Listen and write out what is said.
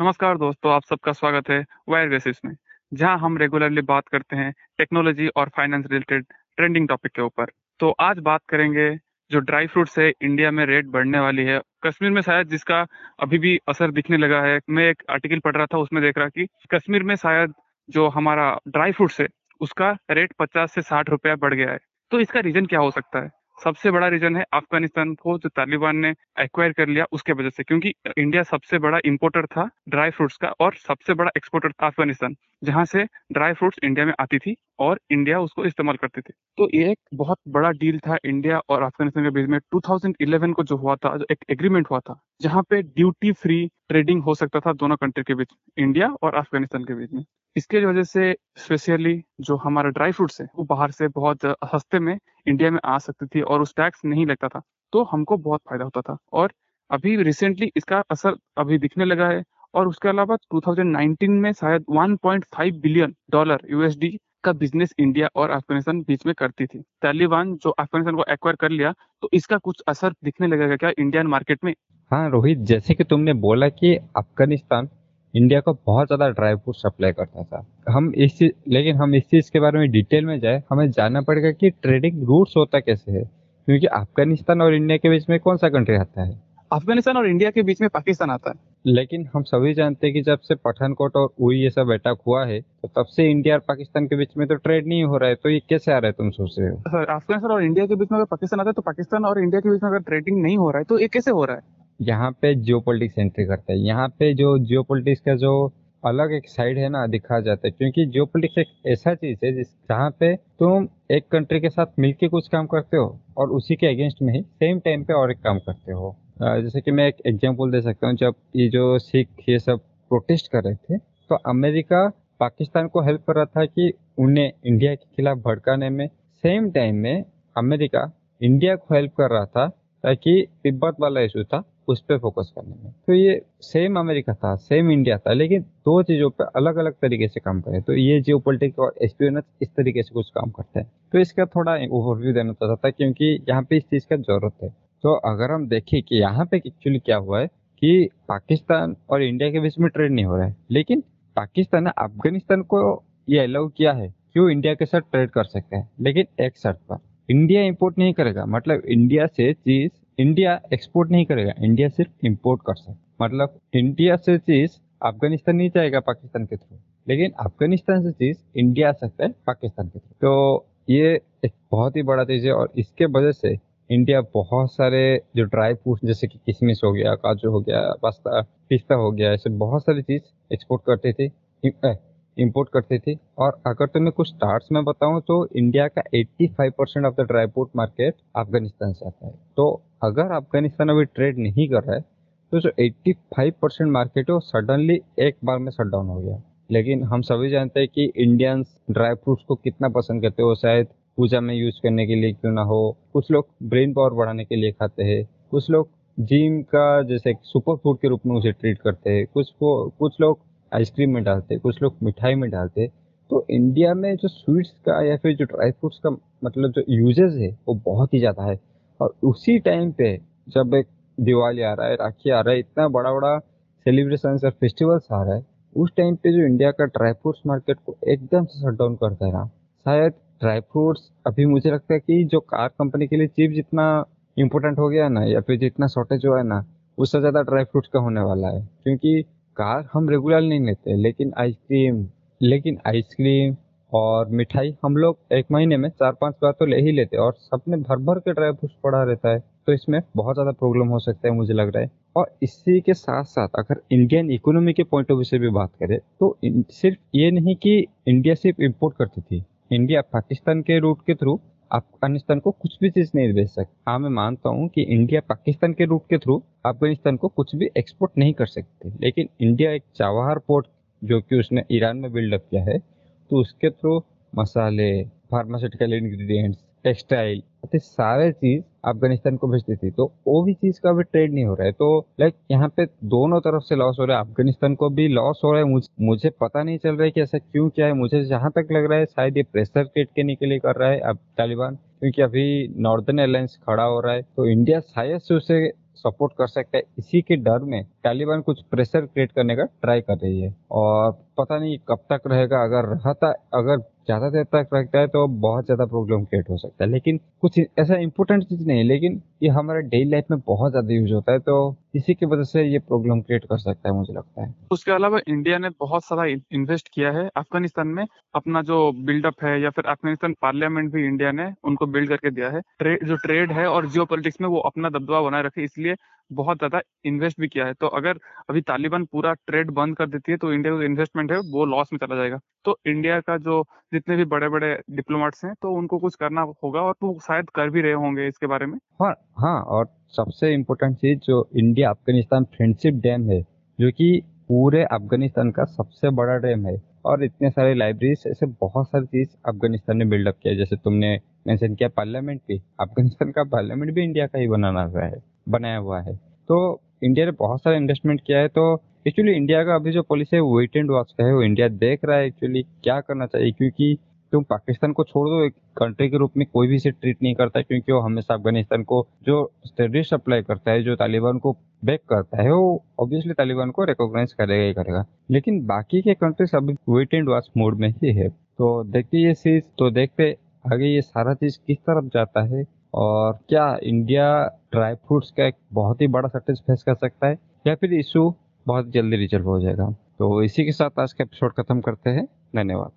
नमस्कार दोस्तों, आप सबका स्वागत है वायर बेसिस में, जहाँ हम रेगुलरली बात करते हैं टेक्नोलॉजी और फाइनेंस रिलेटेड ट्रेंडिंग टॉपिक के ऊपर। तो आज बात करेंगे जो ड्राई फ्रूट्स है इंडिया में रेट बढ़ने वाली है। कश्मीर में शायद जिसका अभी भी असर दिखने लगा है। मैं एक आर्टिकल पढ़ रहा था उसमें देख रहा कि कश्मीर में शायद जो हमारा ड्राई फ्रूट्स है उसका रेट 50 से 60 रुपया बढ़ गया है। तो इसका रीज़न क्या हो सकता है? सबसे बड़ा रीज़न है अफ़गानिस्तान को जो तालिबान ने एक्वायर कर लिया उसके वजह से क्योंकि इंडिया सबसे बड़ा इम्पोर्टर था ड्राई फ्रूट्स का और सबसे बड़ा एक्सपोर्टर था अफ़गानिस्तान, जहाँ से ड्राई फ्रूट्स इंडिया में आती थी और इंडिया उसको इस्तेमाल करते थे। तो ये एक बहुत बड़ा डील था इंडिया और अफ़गानिस्तान के बीच में 2011 को जो हुआ था, जो एक एग्रीमेंट हुआ था, जहाँ पे ड्यूटी फ्री ट्रेडिंग हो सकता था दोनों कंट्री के बीच, इंडिया और अफ़गानिस्तान के बीच में। इसके वजह से स्पेशली जो हमारा ड्राई फ्रूट्स है, वो बाहर से बहुत सस्ते में इंडिया में आ सकती थी और उस टैक्स नहीं लगता था, तो हमको बहुत फ़ायदा होता था और अभी रिसेंटली इसका असर अभी दिखने लगा है और उसके अलावा 2019 में शायद 1.5 बिलियन डॉलर यूएसडी का बिज़नेस इंडिया और अफ़गानिस्तान बीच में करती थी। तालिबान जो अफ़गानिस्तान को एक्वायर कर लिया, तो इसका कुछ असर दिखने लगेगा क्या इंडियन मार्केट में? हाँ, रोहित जैसे कि तुमने बोला कि अफ़गानिस्तान इंडिया को बहुत ज़्यादा ड्राई फ्रूट सप्लाई करता था। हम इस चीज़ लेकिन हम इस चीज़ के बारे में डिटेल में जाए, हमें जानना पड़ेगा कि ट्रेडिंग रूट्स होता कैसे है? क्योंकि अफ़गानिस्तान और इंडिया के बीच में कौन-सा कंट्री आता है? अफ़गानिस्तान और इंडिया के बीच में पाकिस्तान आता है। लेकिन हम सभी जानते हैं कि जब से पठानकोट और उई ये सब अटैक हुआ है, तो तब से इंडिया और पाकिस्तान के बीच में तो ट्रेड नहीं हो रहा है, तो ये कैसे आ रहा है तुम सोच रहे हो? सर अफ़गानिस्तान और इंडिया के बीच में अगर पाकिस्तान आता है, तो पाकिस्तान और इंडिया के बीच में अगर ट्रेडिंग नहीं हो रहा है, तो ये कैसे हो रहा है? यहाँ पे जियोपॉलिटिक्स एंट्री करता है। यहाँ पे जो जियोपॉलिटिक्स का जो अलग एक साइड है ना, दिखा जाता है। क्योंकि जियोपॉलिटिक्स एक ऐसा चीज़ है जिस, जहाँ पे तुम एक कंट्री के साथ मिलके कुछ काम करते हो और उसी के अगेंस्ट में ही सेम टाइम पे और एक काम करते हो। जैसे कि मैं एक एग्जांपल दे सकता हूँ, जब ये जो सिख ये सब प्रोटेस्ट कर रहे थे तो अमेरिका पाकिस्तान को हेल्प कर रहा था कि उन्हें इंडिया के खिलाफ भड़काने में। सेम टाइम में अमेरिका इंडिया को हेल्प कर रहा था ताकि तिब्बत वाला इशू था। उस पर फोकस करने में। तो ये सेम अमेरिका था सेम इंडिया था, लेकिन दो चीज़ों पर अलग अलग तरीके से काम करे। तो ये जियो पोलिटिक्स और एस्पियोनेज इस तरीके से कुछ काम करते हैं। तो इसका थोड़ा ओवरव्यू देना चाहता था, क्योंकि यहाँ पे इस चीज़ का ज़रूरत है। तो अगर हम देखें कि यहाँ पे एक्चुअली क्या हुआ है कि पाकिस्तान और इंडिया के बीच में ट्रेड नहीं हो रहा है, लेकिन पाकिस्तान ने अफ़गानिस्तान को ये अलाउ किया है कि वो इंडिया के साथ ट्रेड कर सकते हैं। लेकिन एक शर्त पर इंडिया इंपोर्ट नहीं करेगा। मतलब इंडिया से चीज़ इंडिया एक्सपोर्ट नहीं करेगा इंडिया सिर्फ़ इम्पोर्ट कर सकता मतलब इंडिया से चीज़ अफ़गानिस्तान नहीं जाएगा पाकिस्तान के थ्रू। लेकिन अफ़गानिस्तान से चीज़ इंडिया आ सकता है पाकिस्तान के थ्रू। तो ये एक बहुत ही बड़ा चीज़ है और इसके वजह से इंडिया बहुत सारे जो ड्राई फ्रूट जैसे कि किशमिश हो गया, काजू हो गया, पास्ता, पिस्ता हो गया, ऐसे बहुत सारी चीज़ एक्सपोर्ट करते थे। इंपोर्ट करते थे। और अगर तुम्हें कुछ स्टार्ट्स में बताऊँ तो इंडिया का 85 percent of the dry fruit market Afghanistan से आता है। तो अगर अफ़गानिस्तान अभी ट्रेड नहीं कर रहा है तो जो 85 परसेंट मार्केट है वो सडनली एक बार में शट डाउन हो गया। लेकिन हम सभी जानते हैं कि इंडियंस ड्राई फ्रूट्स को कितना पसंद करते हो शायद पूजा में यूज़ करने के लिए क्यों ना हो। कुछ लोग ब्रेन पावर बढ़ाने के लिए खाते हैं। कुछ लोग जिम का जैसे सुपर फ़ूड के रूप में उसे ट्रीट करते हैं। कुछ को कुछ लोग आइसक्रीम में डालते, कुछ लोग मिठाई में डालते तो इंडिया में जो स्वीट्स का या फिर जो ड्राई फ्रूट्स का मतलब जो यूजेस है, वो बहुत ही ज़्यादा है। और उसी टाइम पे जब एक दिवाली आ रहा है, राखी आ रहा है, इतना बड़ा बड़ा सेलिब्रेशन और फेस्टिवल्स आ रहा है, उस टाइम पे जो इंडिया का ड्राई फ्रूट्स मार्केट को एकदम से शट डाउन कर देना शायद ड्राई फ्रूट्स, अभी मुझे लगता है कि जो कार कंपनी के लिए चिप जितना इम्पोर्टेंट हो गया ना, या फिर जितना शॉर्टेज हुआ है ना, उससे ज़्यादा ड्राई फ्रूट्स का होने वाला है। क्योंकि कार हम रेगुलर नहीं लेते, लेकिन आइसक्रीम लेकिन आइसक्रीम और मिठाई हम लोग एक महीने में चार पाँच बार तो ले ही लेते हैं और सबने भर भर के ड्राई फ्रूट्स पड़ा रहता है। तो इसमें बहुत ज़्यादा प्रॉब्लम हो सकता है मुझे लग रहा है। और इसी के साथ साथ अगर इंडियन इकोनॉमी के पॉइंट ऑफ़ व्यू से भी बात करें तो सिर्फ़ ये नहीं कि इंडिया सिर्फ़ इम्पोर्ट करती थी इंडिया पाकिस्तान के रूट के थ्रू अफ़गानिस्तान को कुछ भी चीज़ नहीं भेज सकते हाँ मैं मानता हूँ कि इंडिया पाकिस्तान के रूट के थ्रू अफ़गानिस्तान को कुछ भी एक्सपोर्ट नहीं कर सकते। लेकिन इंडिया एक चाबहार पोर्ट जो कि उसने ईरान में बिल्डअप किया है तो उसके थ्रू मसाले फार्मास्यूटिकल इंग्रेडिएंट्स टेक्सटाइल ये सारे चीज़ अफ़गानिस्तान को भेजती थी। तो वो भी चीज़ का भी ट्रेड नहीं हो रहा है। तो लाइक यहाँ पे दोनों तरफ़ से लॉस हो रहा है। अफ़गानिस्तान को भी लॉस हो रहा है। मुझ, मुझे पता नहीं चल रहा है कि ऐसा क्यों क्या है। मुझे जहाँ तक लग रहा है शायद ये प्रेशर क्रिएट करने के लिए कर रहा है अब तालिबान क्योंकि अभी नॉर्दर्न एयरलाइंस खड़ा हो रहा है। तो इंडिया शायद से उसे सपोर्ट कर सकता है। इसी के डर में तालिबान कुछ प्रेशर क्रिएट करने का ट्राई कर रही है। और पता नहीं कब तक रहेगा। अगर रहता अगर ज़्यादा देर तक रखता है तो बहुत ज़्यादा प्रॉब्लम क्रिएट हो सकता है। लेकिन कुछ ऐसा इंपॉर्टेंट चीज़ नहीं लेकिन ये हमारे डेली लाइफ में बहुत ज़्यादा यूज़ होता है तो इसी की वजह से ये प्रॉब्लम क्रिएट कर सकता है, मुझे लगता है। उसके अलावा इंडिया ने बहुत सारा इन्वेस्ट किया है। अफ़गानिस्तान में अपना जो बिल्डअप है या फिर अफ़गानिस्तान पार्लियामेंट भी इंडिया ने उनको बिल्ड करके दिया है। ट्रेड जो ट्रेड है और जियो में वो अपना दबदबा बनाए रखे इसलिए बहुत ज़्यादा इन्वेस्ट भी किया है। तो अगर अभी तालिबान पूरा ट्रेड बंद कर देती है तो इंडिया का इन्वेस्टमेंट है वो लॉस में चला जाएगा। तो इंडिया का जो जितने भी बड़े बड़े डिप्लोमेट्स हैं तो उनको कुछ करना होगा और वो शायद कर भी रहे होंगे इसके बारे में। हाँ हाँ और सबसे इम्पोर्टेंट चीज़ जो इंडिया अफ़गानिस्तान फ्रेंडशिप डैम है, जो कि पूरे अफ़गानिस्तान का सबसे बड़ा डैम है, और इतने सारे लाइब्रेरीज ऐसे बहुत सारी चीज़ अफ़गानिस्तान ने बिल्डअप किया जैसे तुमने मेंशन किया पार्लियामेंट भी अफ़गानिस्तान का पार्लियामेंट भी इंडिया का ही बनाना है, बनाया हुआ है। तो इंडिया ने बहुत सारा इन्वेस्टमेंट किया है तो एक्चुअली इंडिया का अभी जो पॉलिसी है वेट एंड वॉच का है। वो इंडिया देख रहा है एक्चुअली क्या करना चाहिए, क्योंकि तुम पाकिस्तान को छोड़ दो, एक कंट्री के रूप में कोई भी इसे ट्रीट नहीं करता, क्योंकि वो हमेशा अफ़गानिस्तान को जो टेररिस्ट अप्लाई करता है, जो तालिबान को बैक करता है, वो ऑब्वियसली तालिबान को रिकॉग्नाइज करेगा ही करेगा। लेकिन बाकी के कंट्रीज़ अभी वेट एंड वॉच मोड में ही है। तो देखते ये चीज़ तो देखते आगे ये सारा चीज़ किस तरफ़ जाता है, और क्या इंडिया ड्राई फ्रूट्स का एक बहुत ही बड़ा सर्टेज फेस कर सकता है, या फिर इशू बहुत जल्दी रिजल्व हो जाएगा। तो इसी के साथ आज का एपिसोड खत्म करते हैं। धन्यवाद।